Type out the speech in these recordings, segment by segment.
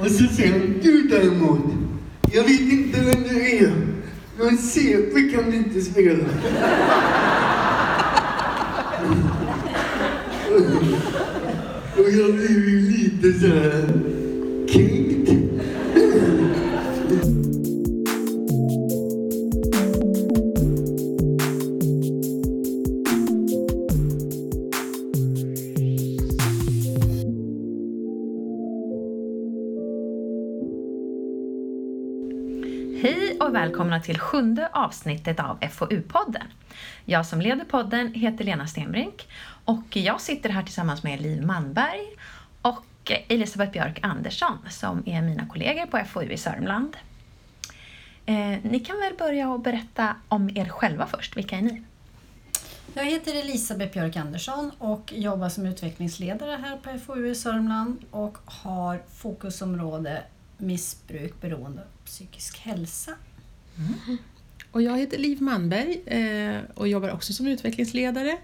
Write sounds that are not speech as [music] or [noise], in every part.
Och så säger hon, du däremot, jag vet inte vem du är, men CP kan du inte spela. Och jag blev ju lite så här kränkt. Till sjunde avsnittet av FoU-podden. Jag som leder podden heter Lena Stenbrink och jag sitter här tillsammans med Liv Manberg och Elisabeth Björk Andersson som är mina kollegor på FoU i Sörmland. Eh, ni kan väl börja och berätta om er själva först. Vilka är ni? Jag heter Elisabeth Björk Andersson och jobbar som utvecklingsledare här på FoU i Sörmland och har fokusområde missbruk, beroende och psykisk hälsa. Och jag heter Liv Manberg eh, och jobbar också som utvecklingsledare.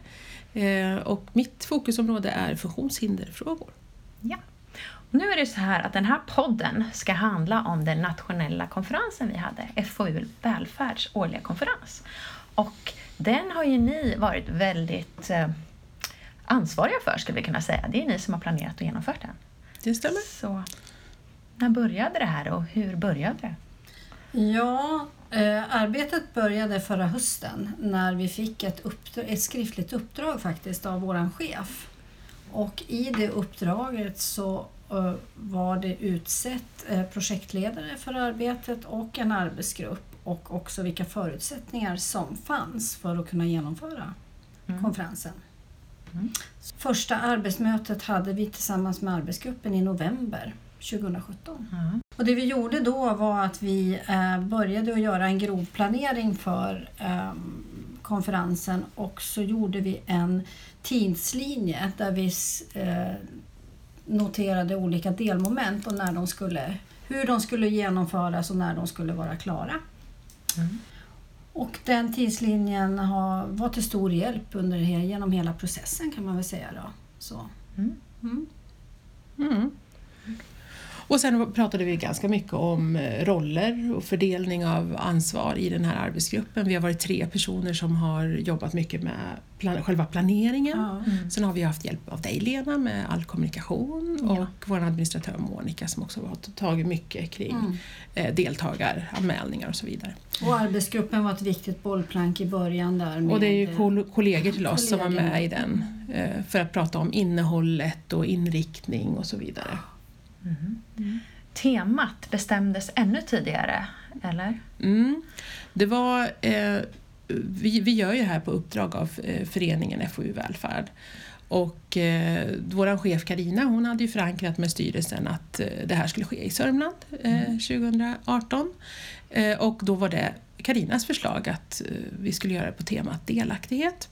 Eh, och mitt fokusområde är funktionshinderfrågor. Ja. Och nu är det så här att den här podden ska handla om den nationella konferensen vi hade, FoU Välfärds årliga konferens. Och den har ju ni varit väldigt eh, ansvariga för, skulle vi kunna säga. Det är ni som har planerat och genomfört den. Det stämmer. Så när började det här och hur började det? Ja, arbetet började förra hösten när vi fick ett, uppdrag, ett skriftligt uppdrag faktiskt av våran chef. Och i det uppdraget så eh, var det utsett eh, projektledare för arbetet och en arbetsgrupp och också vilka förutsättningar som fanns för att kunna genomföra konferensen. Mm. Första arbetsmötet hade vi tillsammans med arbetsgruppen i november 2017. Ja. Och det vi gjorde då var att vi eh, började att göra en grov planering för eh, konferensen och så gjorde vi en tidslinje där vi eh, noterade olika delmoment och när de skulle, hur de skulle genomföras och när de skulle vara klara. Mm. Och den tidslinjen har, var till stor hjälp under, genom hela processen kan man väl säga. Då. Så. Mm. Mm. Och sen pratade vi ganska mycket om eh, roller och fördelning av ansvar i den här arbetsgruppen. Vi har varit tre personer som har jobbat mycket med plan själva planeringen. Ja. Mm. Sen har vi haft hjälp av dig Lena med all kommunikation Ja. och vår administratör Monica som också har tagit mycket kring Mm. eh, deltagaranmälningar och så vidare. Och arbetsgruppen var ett viktigt bollplank i början där. Och det är ju kol- kollegor till oss som var kollegor. med i den eh, för att prata om innehållet och inriktning och så vidare. Mm. Temat bestämdes ännu tidigare, eller? Mm. Det var, eh, vi, vi gör ju här på uppdrag av eh, föreningen FoU Välfärd. Och eh, vår chef Karina hon hade ju förankrat med styrelsen att eh, det här skulle ske i Sörmland eh, 2018. Eh, och då var det Karinas förslag att eh, vi skulle göra det på temat delaktighet.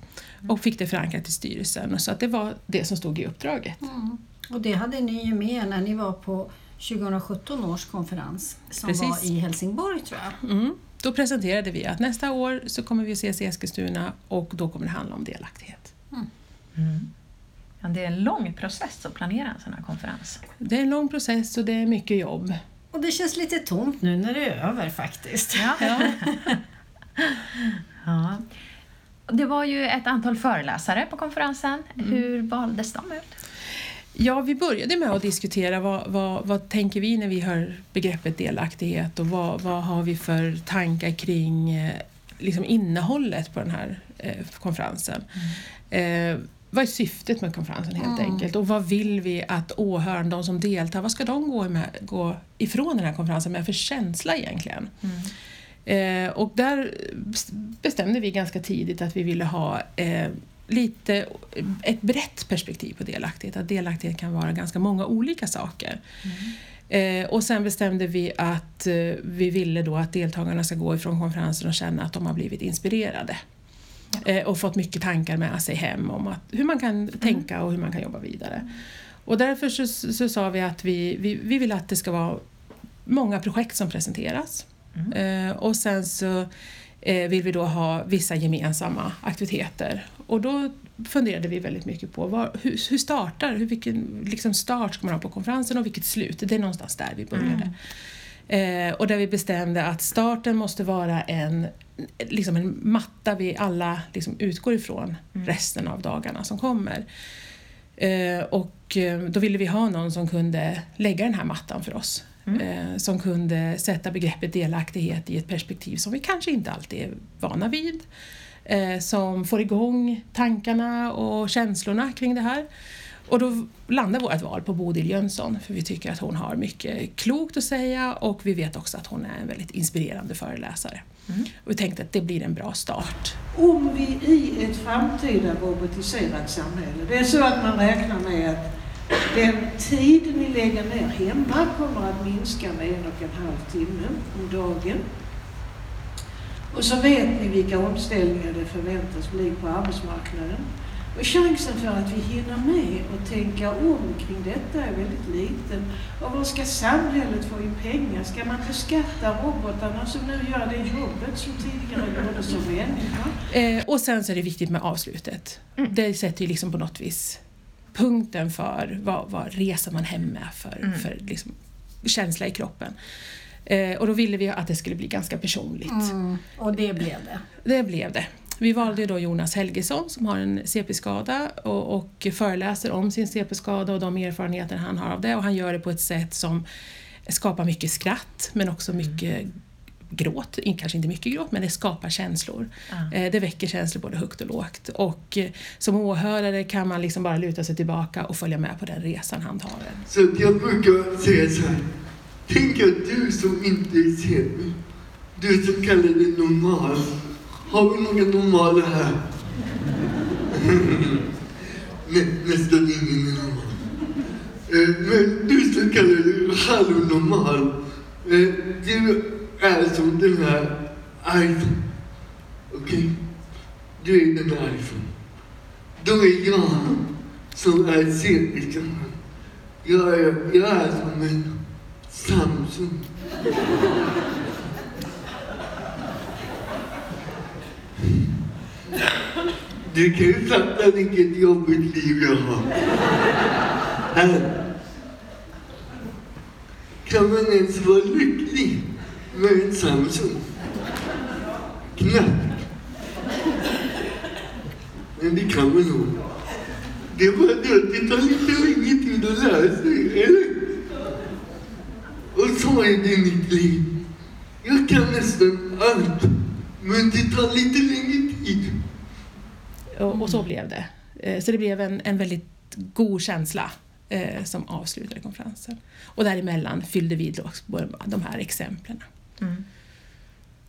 Och fick det förankrat i styrelsen. Så att det var det som stod i uppdraget. Mm. Och det hade ni ju med när ni var på 2017 års konferens som Precis. var i Helsingborg tror jag. Mm. Då presenterade vi att nästa år så kommer vi ses i Eskilstuna och då kommer det handla om delaktighet. Mm. Ja, det är en lång process att planera en sån här konferens. Det är en lång process och det är mycket jobb. Och det känns lite tomt nu när det är över faktiskt. Ja. [laughs] ja. Det var ju ett antal föreläsare på konferensen. Hur valdes de ut? Ja, vi började med att diskutera vad, vad, vad tänker vi när vi hör begreppet delaktighet och vad, vad har vi för tankar kring eh, liksom innehållet på den här eh, konferensen. Eh, vad är syftet med konferensen helt Mm. enkelt och vad vill vi att åhörarna, de som deltar, vad ska de gå, med, gå ifrån den här konferensen med för känsla egentligen? Eh, och där bestämde vi ganska tidigt att vi ville ha eh, lite ett brett perspektiv på delaktighet. Att delaktighet kan vara ganska många olika saker. Eh, och sen bestämde vi att eh, vi ville då att deltagarna ska gå ifrån konferensen och känna att de har blivit inspirerade. Eh, och fått mycket tankar med sig hem om att, hur man kan tänka och hur man kan jobba vidare. Och därför så, så sa vi att vi, vi, vi vill att det ska vara många projekt som presenteras. Eh, och sen så eh, vill vi då ha vissa gemensamma aktiviteter. Och då funderade vi väldigt mycket på vad, hur, hur startar, hur, vilken liksom start ska man ha på konferensen och vilket slut? Det är någonstans där vi började. Eh, och där vi bestämde att starten måste vara en, liksom en matta vi alla liksom utgår ifrån resten av dagarna som kommer. Eh, och eh, då ville vi ha någon som kunde lägga den här mattan för oss. Eh, som kunde sätta begreppet delaktighet i ett perspektiv som vi kanske inte alltid är vana vid. Eh, som får igång tankarna och känslorna kring det här. Och då landar vårt val på Bodil Jönsson för vi tycker att hon har mycket klokt att säga och vi vet också att hon är en väldigt inspirerande föreläsare. Och vi tänkte att det blir en bra start. Om vi i ett framtida robotiserat samhälle, det är så att man räknar med att den tid ni lägger ner hemma kommer att minska med en och en halv timme om dagen. Och så vet ni vilka omställningar det förväntas bli på arbetsmarknaden. Och chansen för att vi hinner med och tänka om kring detta är väldigt liten. Och vad ska samhället få in pengar? Ska man beskatta robotarna som nu gör det jobbet som tidigare gjordes som människa? Eh, och sen så är det viktigt med avslutet. Det sätter ju liksom på något vis punkten för vad, vad reser man hem med för, för liksom känsla i kroppen. Eh, och då ville vi att det skulle bli ganska personligt. Mm, och det blev det. Det blev det. Vi valde då Jonas Helgesson som har en CP-skada och, och föreläser om sin CP-skada och de erfarenheter han har av det och han gör det på ett sätt som skapar mycket skratt men också mycket gråt, kanske inte mycket gråt men det skapar känslor. Ja. Eh, Det väcker känslor både högt och lågt och eh, som åhörare kan man liksom bara luta sig tillbaka och följa med på den resan han tar. Så jag brukar säga så här. Tänk att du som inte är mig, du som kallar dig normal. Har vi några normala här? Nä, nästan ingen är normal. Eh, men du som kallar dig halvnormal, eh, du är som den här iPhone. Okej? Du är den här iPhone. Då är jag som är sen. jag är, jag är som en Samsung. Du kan ju fatta vilket jobbigt liv jag har. Här. Kan man ens vara lycklig med en Samsung? Knappt. Men det kan man nog. Det är bara det att det tar lite längre tid att lära sig, eller? Och så är det i mitt liv. Jag kan nästan allt, men det tar lite längre tid. Och, och så blev det. Eh, Så det blev en, en väldigt god känsla eh, som avslutade konferensen. Och däremellan fyllde vi då de här exemplen. Mm.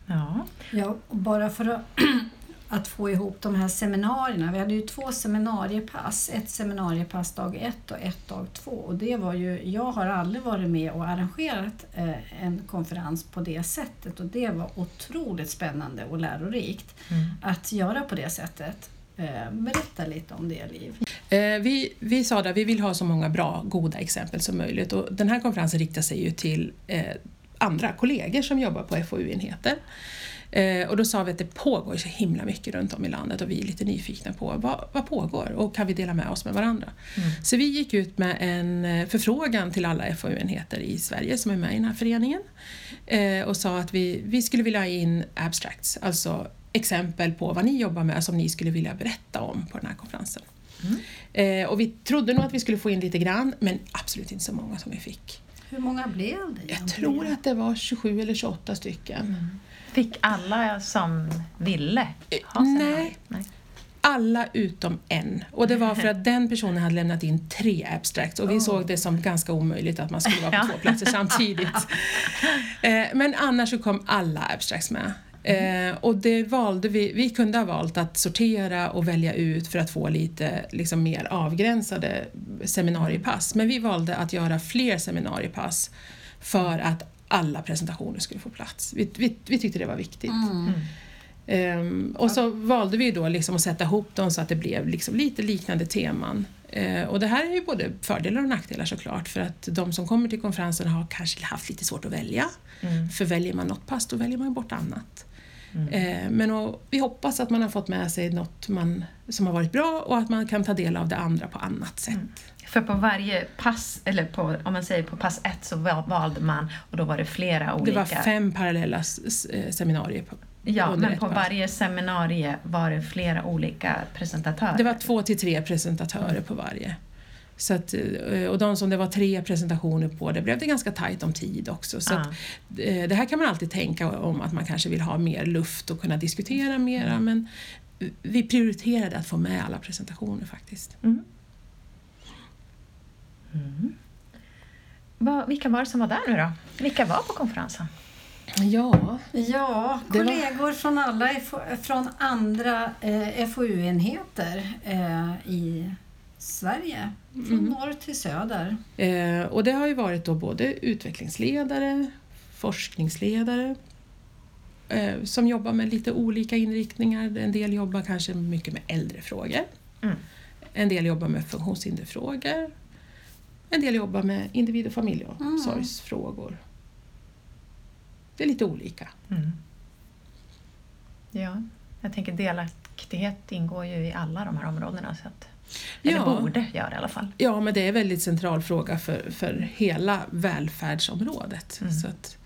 Ja. Ja, och bara för att, [clears throat] att få ihop de här seminarierna. Vi hade ju två seminariepass. Ett seminariepass dag ett och ett dag två. Och det var ju, jag har aldrig varit med och arrangerat eh, en konferens på det sättet. Och det var otroligt spännande och lärorikt Mm. att göra på det sättet. Eh, berätta lite om det, Liv. Eh, Vi, vi sa att vi vill ha så många bra, goda exempel som möjligt och den här konferensen riktar sig ju till andra kollegor som jobbar på FoU-enheter. Eh, och då sa vi att det pågår så himla mycket runt om i landet och vi är lite nyfikna på vad, vad pågår och kan vi dela med oss med varandra. Så vi gick ut med en eh, förfrågan till alla FoU-enheter i Sverige som är med i den här föreningen eh, och sa att vi, vi skulle vilja ha in abstracts, alltså exempel på vad ni jobbar med som ni skulle vilja berätta om på den här konferensen. Eh, och vi trodde nog att vi skulle få in lite grann men absolut inte så många som vi fick. Hur många blev det Jag egentligen? tror att det var 27 eller 28 stycken. Fick alla som ville ha nej. nej. Alla utom en. Och det var för att den personen hade lämnat in tre abstracts och vi såg det som ganska omöjligt att man skulle vara på två platser samtidigt. [laughs] Eh, Men annars så kom alla abstracts med. Eh, och det valde vi, vi kunde ha valt att sortera och välja ut för att få lite liksom, mer avgränsade seminariepass. Men vi valde att göra fler seminariepass för att alla presentationer skulle få plats. Vi, vi, vi tyckte det var viktigt. Ehm, och så valde vi då liksom att sätta ihop dem så att det blev liksom lite liknande teman. Eh, och det här är ju både fördelar och nackdelar såklart för att de som kommer till konferensen har kanske haft lite svårt att välja. Mm. För väljer man något pass då väljer man bort annat. Eh, men och, vi hoppas att man har fått med sig något man, som har varit bra och att man kan ta del av det andra på annat sätt. För på varje pass, eller på, om man säger på pass ett så val- valde man och då var det flera Det olika. var fem parallella eh, seminarier. På, Ja, men på pass. varje seminarie var det flera olika presentatörer. Det var två till tre presentatörer på varje. Så att, eh, och de som det var tre presentationer på, det blev det ganska tajt om tid också. Så Ja. att, eh, det här kan man alltid tänka om att man kanske vill ha mer luft och kunna diskutera mera Mm. men vi prioriterade att få med alla presentationer faktiskt. Vad- vilka var det som var där nu då? Vilka var på konferensen? Ja, Ja, Det var- kollegor från alla från andra eh, FoU-enheter eh, i Sverige. Från norr till söder. eh, och det har ju varit då både utvecklingsledare, forskningsledare eh, som jobbar med lite olika inriktningar. En del jobbar kanske mycket med äldrefrågor. Mm. En del jobbar med funktionshinderfrågor. En del jobbar med individ och familjeomsorgsfrågor. Det är lite olika. Ja, jag tänker delaktighet ingår ju i alla de här områdena. Så att, eller Ja. borde göra i alla fall. Ja, men det är en väldigt central fråga för, för hela välfärdsområdet. Mm. Så att,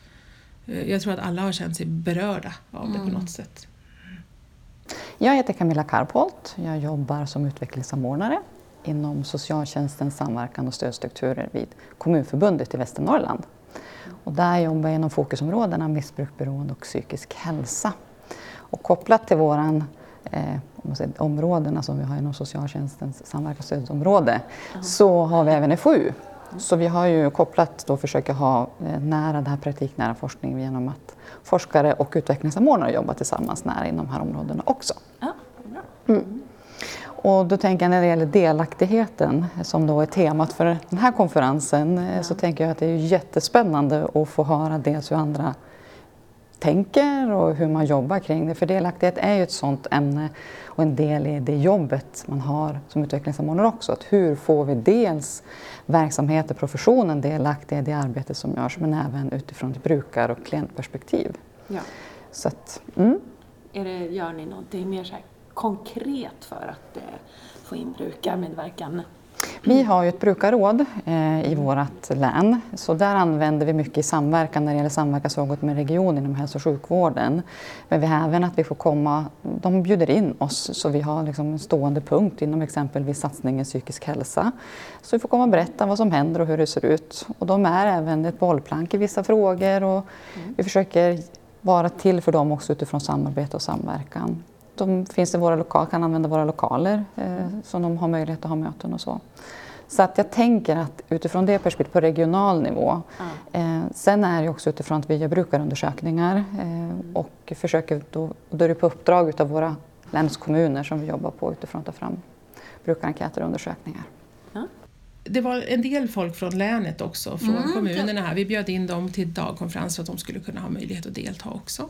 eh, jag tror att alla har känt sig berörda av det på något sätt. Jag heter Camilla Karpholt. Jag jobbar som utvecklingssamordnare inom socialtjänstens samverkan och stödstrukturer vid Kommunförbundet i Västernorrland. Och där jobbar jag inom fokusområdena missbruk, beroende och psykisk hälsa. Och kopplat till våran, eh, säger, områdena som vi har inom socialtjänstens samverkan och stödområde så har vi även FoU. Så vi har ju kopplat då försöker ha eh, nära den här praktiknära forskningen genom att forskare och utvecklingssamordnare jobbar tillsammans nära inom de här områdena också. Mm. Och då tänker jag när det gäller delaktigheten som då är temat för den här konferensen eh, så tänker jag att det är jättespännande att få höra dels hur andra tänker och hur man jobbar kring det. För delaktighet är ju ett sådant ämne och en del i det jobbet man har som utvecklingssamordnare också. Att hur får vi dels verksamheter, professionen delaktiga i det arbete som görs men även utifrån ett brukar och klientperspektiv. Ja. Så att, mm. Är det, gör ni någonting mer så konkret för att eh, få in brukarmedverkan? Vi har ju ett brukarråd eh, i vårt län så där använder vi mycket i samverkan när det gäller samverkansrådet med regionen inom hälso och sjukvården. Men vi har även att vi får komma, de bjuder in oss så vi har liksom en stående punkt inom exempelvis satsningen psykisk hälsa. Så vi får komma och berätta vad som händer och hur det ser ut. Och de är även ett bollplank i vissa frågor och vi försöker vara till för dem också utifrån samarbete och samverkan. De finns i våra lokal, kan använda våra lokaler eh, så de har möjlighet att ha möten och så. Så att jag tänker att utifrån det perspektivet på regional nivå. Eh, sen är det också utifrån att vi gör brukarundersökningar eh, och försöker då, då är det på uppdrag utav våra länskommuner som vi jobbar på utifrån att ta fram brukarenkäter och undersökningar. Det var en del folk från länet också, från kommunerna här. Vi bjöd in dem till dagkonferens för att de skulle kunna ha möjlighet att delta också.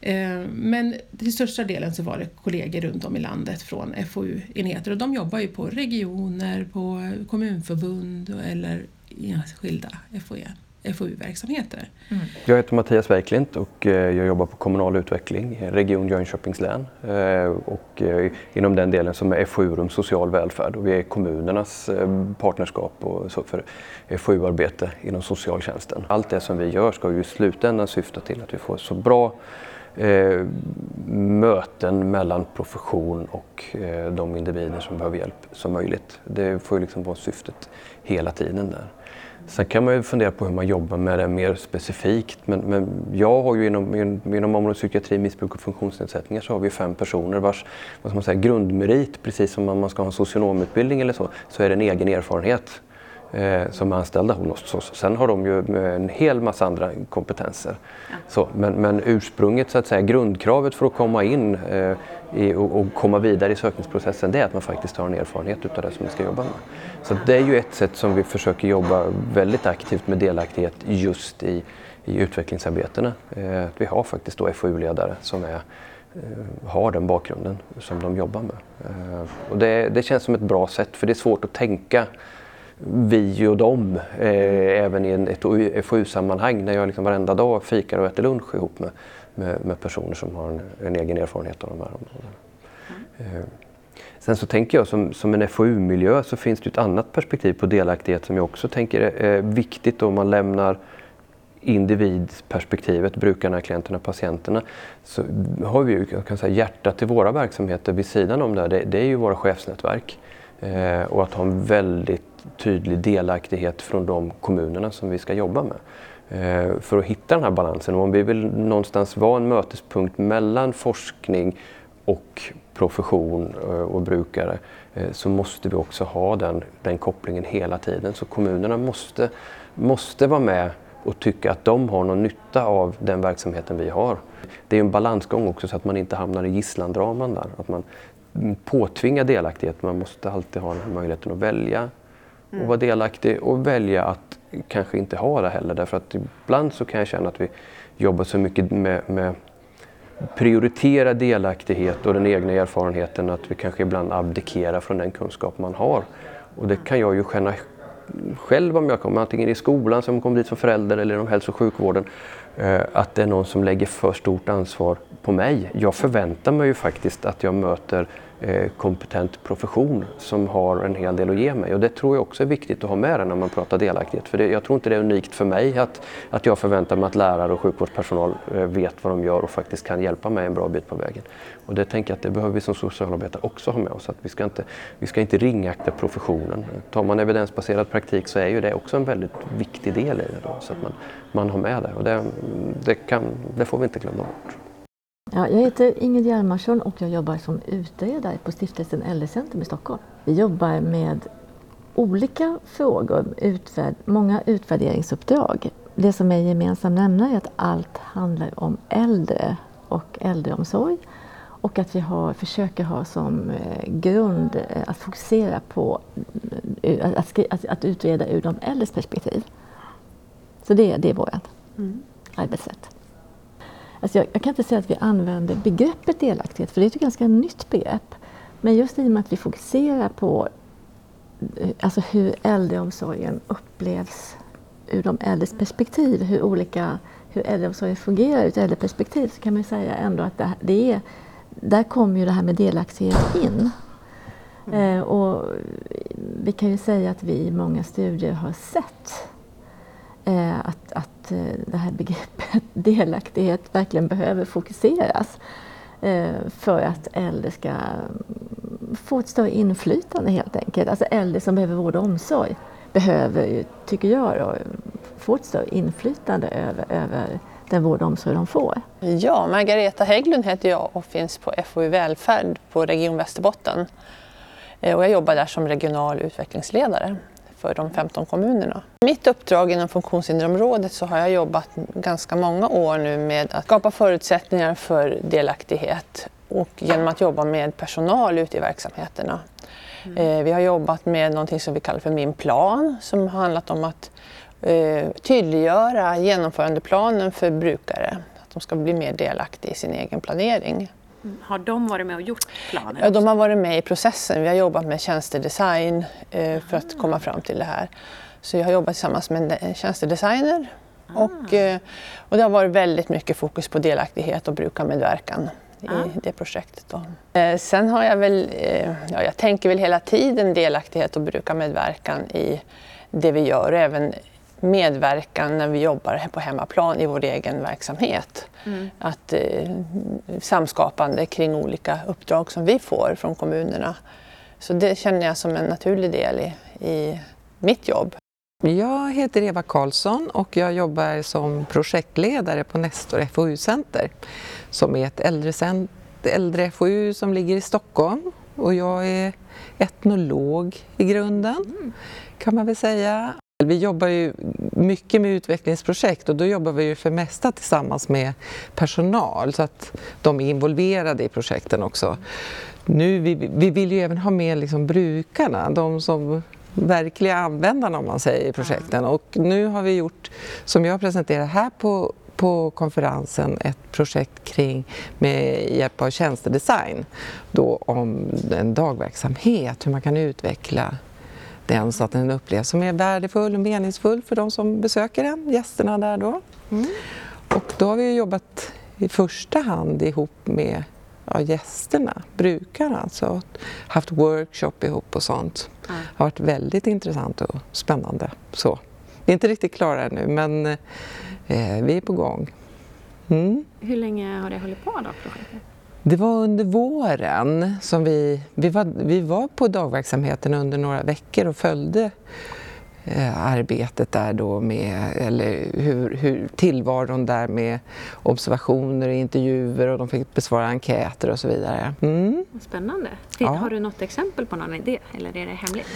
Eh, Men till största delen så var det kollegor runt om i landet från FoU-enheter och de jobbar ju på regioner, på kommunförbund eller enskilda FoU-verksamheter. Jag heter Mattias Weiklint och eh, jag jobbar på kommunal utveckling i Region Jönköpings län. Eh, Och inom den delen som är FoU-rum social välfärd och vi är kommunernas partnerskap och så för FoU-arbete inom socialtjänsten. Allt det som vi gör ska ju i slutändan syfta till att vi får så bra eh, möten mellan profession och eh, de individer som behöver hjälp som möjligt. Det får ju liksom vara syftet hela tiden där. Sen kan man ju fundera på hur man jobbar med det mer specifikt. Men, men jag har ju inom, inom området psykiatri, missbruk och funktionsnedsättningar så har vi fem personer vars vad ska man säga, grundmerit, precis som om man ska ha en socionomutbildning eller så, så är det en egen erfarenhet eh, som är anställda hos oss. Sen har de ju med en hel massa andra kompetenser. Så, men, men ursprunget, så att säga, grundkravet för att komma in eh, i, och, och komma vidare i sökningsprocessen det är att man faktiskt har en erfarenhet utav det som man ska jobba med. Så det är ju ett sätt som vi försöker jobba väldigt aktivt med delaktighet just i, i utvecklingsarbetena. Eh, att vi har faktiskt då FoU-ledare som är, eh, har den bakgrunden som de jobbar med. Eh, och det, det känns som ett bra sätt för det är svårt att tänka vi och dem, eh, även i en, ett FoU-sammanhang när jag liksom varenda dag fikar och äter lunch ihop med, med, med personer som har en, en, egen erfarenhet av de här områdena. Mm. Eh, sen så tänker jag som, som en FoU-miljö så finns det ett annat perspektiv på delaktighet som jag också tänker är viktigt om man lämnar individperspektivet, brukarna, klienterna, patienterna, så har vi ju kan säga, hjärtat i våra verksamheter vid sidan om det, det, det är ju våra chefsnätverk. Eh, och att ha en väldigt tydlig delaktighet från de kommunerna som vi ska jobba med. Eh, för att hitta den här balansen. Och om vi vill någonstans vara en mötespunkt mellan forskning och profession eh, och brukare eh, så måste vi också ha den, den kopplingen hela tiden. Så kommunerna måste, måste vara med och tycka att de har någon nytta av den verksamheten vi har. Det är en balansgång också så att man inte hamnar i gisslandraman där. Att man påtvingar delaktighet. Man måste alltid ha den här möjligheten att välja Mm. och vara delaktig och välja att kanske inte ha det heller. Därför att ibland så kan jag känna att vi jobbar så mycket med, med prioritera delaktighet och den egna erfarenheten att vi kanske ibland abdikerar från den kunskap man har. Och det kan jag ju känna själv om jag kommer, antingen i skolan som kommer dit som förälder eller inom hälso och sjukvården, eh, att det är någon som lägger för stort ansvar på mig. Jag förväntar mig ju faktiskt att jag möter Eh, kompetent profession som har en hel del att ge mig. Och det tror jag också är viktigt att ha med när man pratar delaktighet. För det, jag tror inte det är unikt för mig att, att jag förväntar mig att lärare och sjukvårdspersonal eh, vet vad de gör och faktiskt kan hjälpa mig en bra bit på vägen. Och det tänker jag att det behöver vi som socialarbetare också ha med oss. Att vi, ska inte, vi ska inte ringakta professionen. Tar man evidensbaserad praktik så är ju det också en väldigt viktig del i det. Då, så att man, man har med det. Och det, det, kan, det får vi inte glömma bort. Ja, jag heter Ingrid Hjalmarsson och jag jobbar som utredare på stiftelsen Äldrecentrum i Stockholm. Vi jobbar med olika frågor, utvärd, många utvärderingsuppdrag. Det som är gemensam nämnare är att allt handlar om äldre och äldreomsorg och att vi har, försöker ha som eh, grund eh, att fokusera på eh, att, att, att utreda ur de äldres perspektiv. Så det, det är vårt mm. arbetssätt. Alltså jag, jag, kan inte säga att vi använder begreppet delaktighet, för det är ett ganska nytt begrepp. Men just i och med att vi fokuserar på eh, alltså hur äldreomsorgen upplevs ur de äldres perspektiv, hur, olika, hur äldreomsorgen fungerar ur ett äldreperspektiv, så kan man säga ändå att det, det är, där kommer ju det här med delaktighet in. Mm. Eh, och vi kan ju säga att vi i många studier har sett Eh, att, att eh, det här begreppet [laughs] delaktighet verkligen behöver fokuseras eh, för att äldre ska mm, få ett större inflytande helt enkelt. Alltså äldre som behöver vård och omsorg behöver tycker jag, då, få ett större inflytande över, över den vård och omsorg de får. Ja, Margareta Hägglund heter jag och finns på FoU Välfärd på Region Västerbotten. Eh, och jag jobbar där som regional utvecklingsledare för de 15 kommunerna. Mitt uppdrag inom funktionshinderområdet så har jag jobbat ganska många år nu med att skapa förutsättningar för delaktighet och genom att jobba med personal ute i verksamheterna. Mm. Eh, vi har jobbat med någonting som vi kallar för Min plan som har handlat om att eh, tydliggöra genomförandeplanen för brukare. Att de ska bli mer delaktiga i sin egen planering. Har de varit med och gjort planen? Ja, de har varit med i processen. Vi har jobbat med tjänstedesign eh, för att komma fram till det här. Så jag har jobbat tillsammans med en tjänstedesigner ah. och, eh, och det har varit väldigt mycket fokus på delaktighet och brukarmedverkan i ah. det projektet. Eh, sen har jag väl, eh, ja, jag tänker väl hela tiden delaktighet och brukarmedverkan i det vi gör, även medverkan när vi jobbar på hemmaplan i vår egen verksamhet. Mm. Att, eh, samskapande kring olika uppdrag som vi får från kommunerna. Så det känner jag som en naturlig del i, i mitt jobb. Jag heter Eva Karlsson och jag jobbar som projektledare på Nestor FoU-center som är ett äldre, äldre FoU som ligger i Stockholm och jag är etnolog i grunden mm. kan man väl säga. Vi jobbar ju mycket med utvecklingsprojekt och då jobbar vi ju för mesta tillsammans med personal så att de är involverade i projekten också. Nu, vi, vi vill ju även ha med liksom brukarna, de som verkliga användarna om man säger i projekten och nu har vi gjort, som jag presenterar här på på konferensen ett projekt kring med hjälp av tjänstedesign då om en dagverksamhet, hur man kan utveckla den så att den upplevs som är värdefull och meningsfull för de som besöker den, gästerna där då. Mm. Och då har vi jobbat i första hand ihop med ja, gästerna, brukarna, alltså haft workshop ihop och sånt. Det har varit väldigt intressant och spännande. Så. Vi är inte riktigt klara ännu men eh, vi är på gång. Mm. Hur länge har det hållit på då, projektet? Det var under våren som vi, vi, var, vi var på dagverksamheten under några veckor och följde eh, arbetet där då med, eller hur, hur tillvaron där med observationer och intervjuer och de fick besvara enkäter och så vidare. Mm. Spännande. Ja. Har du något exempel på någon idé eller är det hemligt?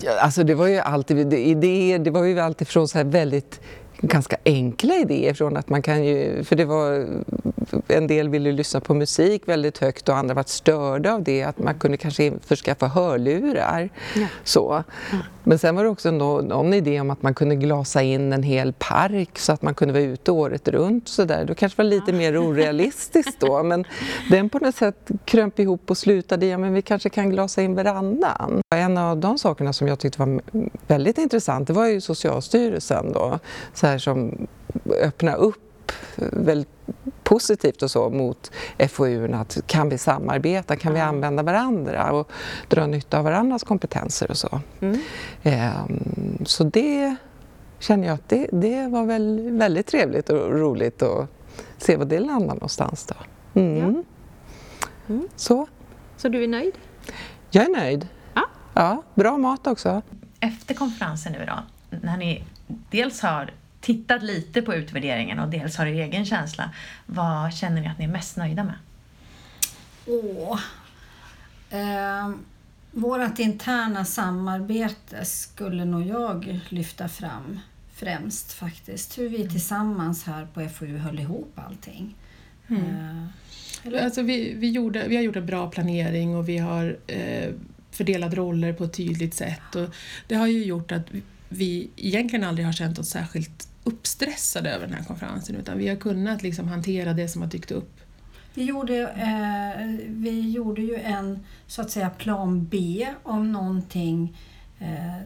Ja, Alltså det var ju alltid idéer, det var ju alltid från så här väldigt ganska enkla idéer från att man kan ju, för det var en del ville lyssna på musik väldigt högt och andra var störda av det, att man kunde kanske förskaffa hörlurar. Ja. Så. Men sen var det också nå- någon idé om att man kunde glasa in en hel park så att man kunde vara ute året runt. Så där. Det kanske var lite mer orealistiskt då, men den på något sätt krömp ihop och slutade i att vi kanske kan glasa in verandan. En av de sakerna som jag tyckte var väldigt intressant det var ju Socialstyrelsen då, så här som öppna upp väldigt positivt och så mot FoU att kan vi samarbeta, kan vi använda varandra och dra nytta av varandras kompetenser och så. Mm. Ehm, Så det känner jag att det, det var väl väldigt trevligt och roligt att se vad det landar någonstans då. Mm. Mm. Så, Så du är nöjd? jag är nöjd. Ja. Ja, bra mat också. Efter konferensen nu då, när ni dels har tittat lite på utvärderingen och dels har er egen känsla, vad känner ni att ni är mest nöjda med? Åh. Eh, vårt interna samarbete skulle nog jag lyfta fram främst faktiskt. Hur vi tillsammans här på FoU höll ihop allting. Eh, eller? Alltså vi, vi, gjorde, vi har gjort en bra planering och vi har eh, fördelat roller på ett tydligt sätt. Och det har ju gjort att vi- vi egentligen aldrig har känt oss särskilt uppstressade över den här konferensen utan vi har kunnat liksom hantera det som har dykt upp. Vi gjorde, eh, vi gjorde ju en så att säga plan B om någonting eh,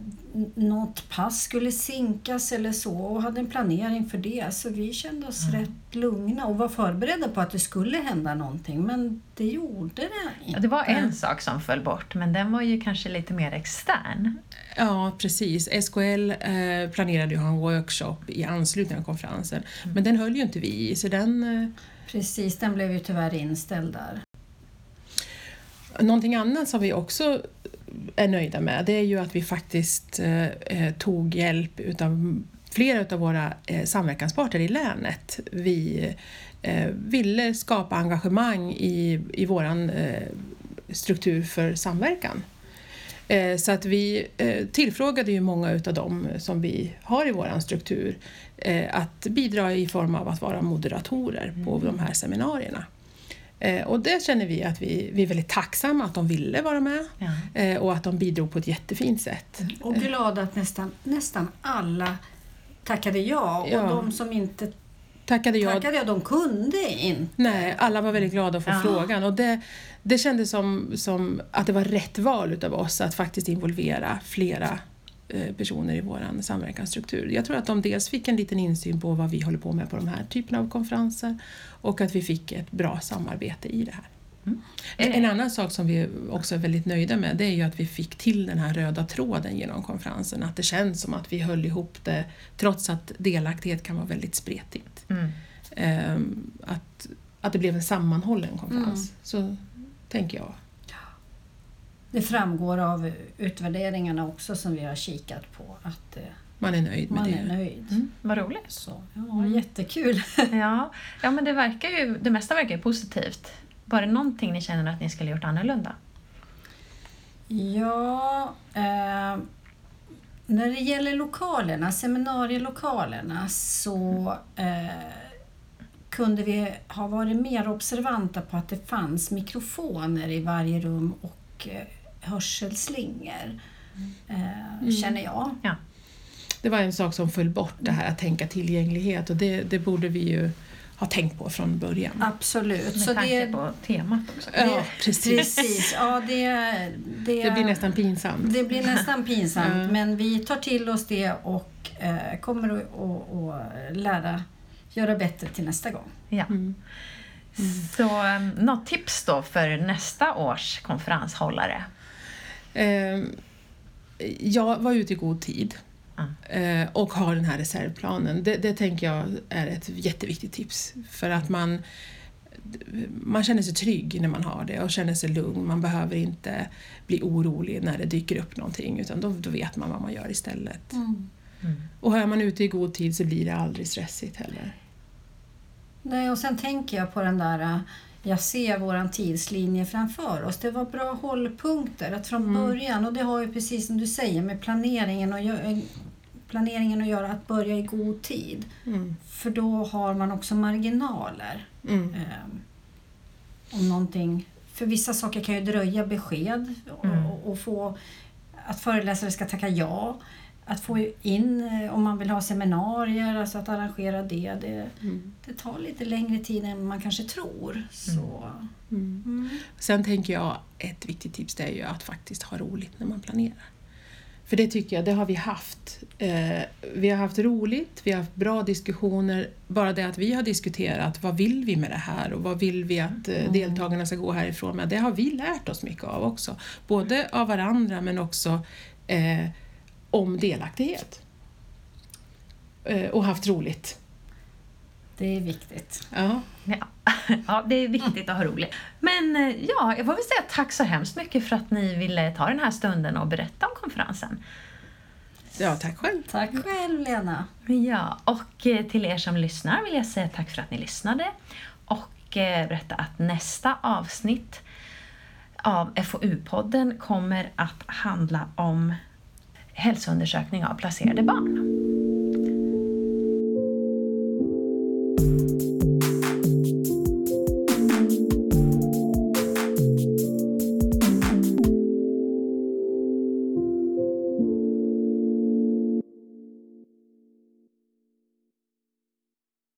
något pass skulle sinkas eller så och hade en planering för det. Så vi kände oss rätt lugna och var förberedda på att det skulle hända någonting. Men det gjorde det inte. Ja, det var en sak som föll bort, men den var ju kanske lite mer extern. Ja, precis. SKL eh, planerade ju att ha en workshop i anslutning till konferensen men den höll ju inte vi i så den eh, Precis, den blev ju tyvärr inställd där. Någonting annat som vi också är nöjda med det är ju att vi faktiskt eh, eh, tog hjälp utav flera av våra eh, samverkansparter i länet. Vi eh, ville skapa engagemang i, i våran eh, struktur för samverkan. Eh, Så att vi eh, tillfrågade ju många utav dem som vi har i våran struktur att bidra i form av att vara moderatorer på de här seminarierna. Eh, Och det känner vi att vi, vi är väldigt tacksamma att de ville vara med Ja. eh, och att de bidrog på ett jättefint sätt. Och glada att nästan, nästan alla tackade ja. Ja. Och de som inte Tackade jag tackade ja, de kunde inte. Nej, alla var väldigt glada att få Ja. frågan och det, det kändes som, som att det var rätt val utav oss att faktiskt involvera flera personer i vår samverkansstruktur. Jag tror att de dels fick en liten insyn på vad vi håller på med på de här typerna av konferenser och att vi fick ett bra samarbete i det här. En, en annan sak som vi också är väldigt nöjda med det är ju att vi fick till den här röda tråden genom konferensen. Att det känns som att vi höll ihop det trots att delaktighet kan vara väldigt spretigt. Mm. Ehm, att, att det blev en sammanhållen konferens. Mm. Så tänker jag. Det framgår av utvärderingarna också som vi har kikat på att eh, Man är nöjd med man det. är nöjd. Mm, vad roligt. Så, ja, Jättekul! [laughs] Ja, ja, men det verkar ju, det mesta verkar ju positivt. Var det någonting ni känner att ni skulle gjort annorlunda? Ja, eh, när det gäller lokalerna, seminarielokalerna, så eh, kunde vi ha varit mer observanta på att det fanns mikrofoner i varje rum och eh, hörselslingor, eh, känner jag. Det var en sak som föll bort, det här att tänka tillgänglighet och det, det borde vi ju har tänkt på från början. Absolut. Med Så tanke det, på temat också. Ja, precis. precis. [laughs] Ja, det, det, Det blir nästan pinsamt. det blir nästan pinsamt. Ja. Men vi tar till oss det och eh, kommer att, att, att lära göra bättre till nästa gång. Ja. Mm. Så um, något tips då för nästa års konferenshållare? Eh, jag var ute i god tid Ja. eh, och har den här reservplanen. Det, det tänker jag är ett jätteviktigt tips för att man man känner sig trygg när man har det och känner sig lugn. Man behöver inte bli orolig när det dyker upp någonting utan då, då vet man vad man gör istället. Mm. Och är man ute i god tid så blir det aldrig stressigt heller. Nej, och sen tänker jag på den där, jag ser våran tidslinje framför oss. Det var bra hållpunkter att från början, och det har ju precis som du säger med planeringen och gö- planeringen att göra, att börja i god tid. Mm. För då har man också marginaler. Mm. Ehm, om någonting, för vissa saker kan ju dröja besked och, Mm. och, och få att föreläsare ska tacka ja. Att få in eh, om man vill ha seminarier, alltså att arrangera det. Det, Mm. det tar lite längre tid än man kanske tror. Så, Mm. mm. Sen tänker jag, ett viktigt tips det är ju att faktiskt ha roligt när man planerar. För det tycker jag, det har vi haft. Eh, vi har haft roligt, vi har haft bra diskussioner. Bara det att vi har diskuterat vad vill vi med det här och vad vill vi att eh, deltagarna ska gå härifrån med. Det har vi lärt oss mycket av också. Både av varandra men också om delaktighet. Eh, och haft roligt. Det är viktigt. Ja. Ja. [laughs] ja, det är viktigt att ha roligt. Men eh, ja, jag får väl säga tack så hemskt mycket för att ni ville ta den här stunden och berätta om konferensen. ja, tack själv. Tack själv Lena. Ja, och eh, till er som lyssnar vill jag säga tack för att ni lyssnade och berätta att nästa avsnitt av FoU-podden kommer att handla om hälsoundersökning av placerade barn.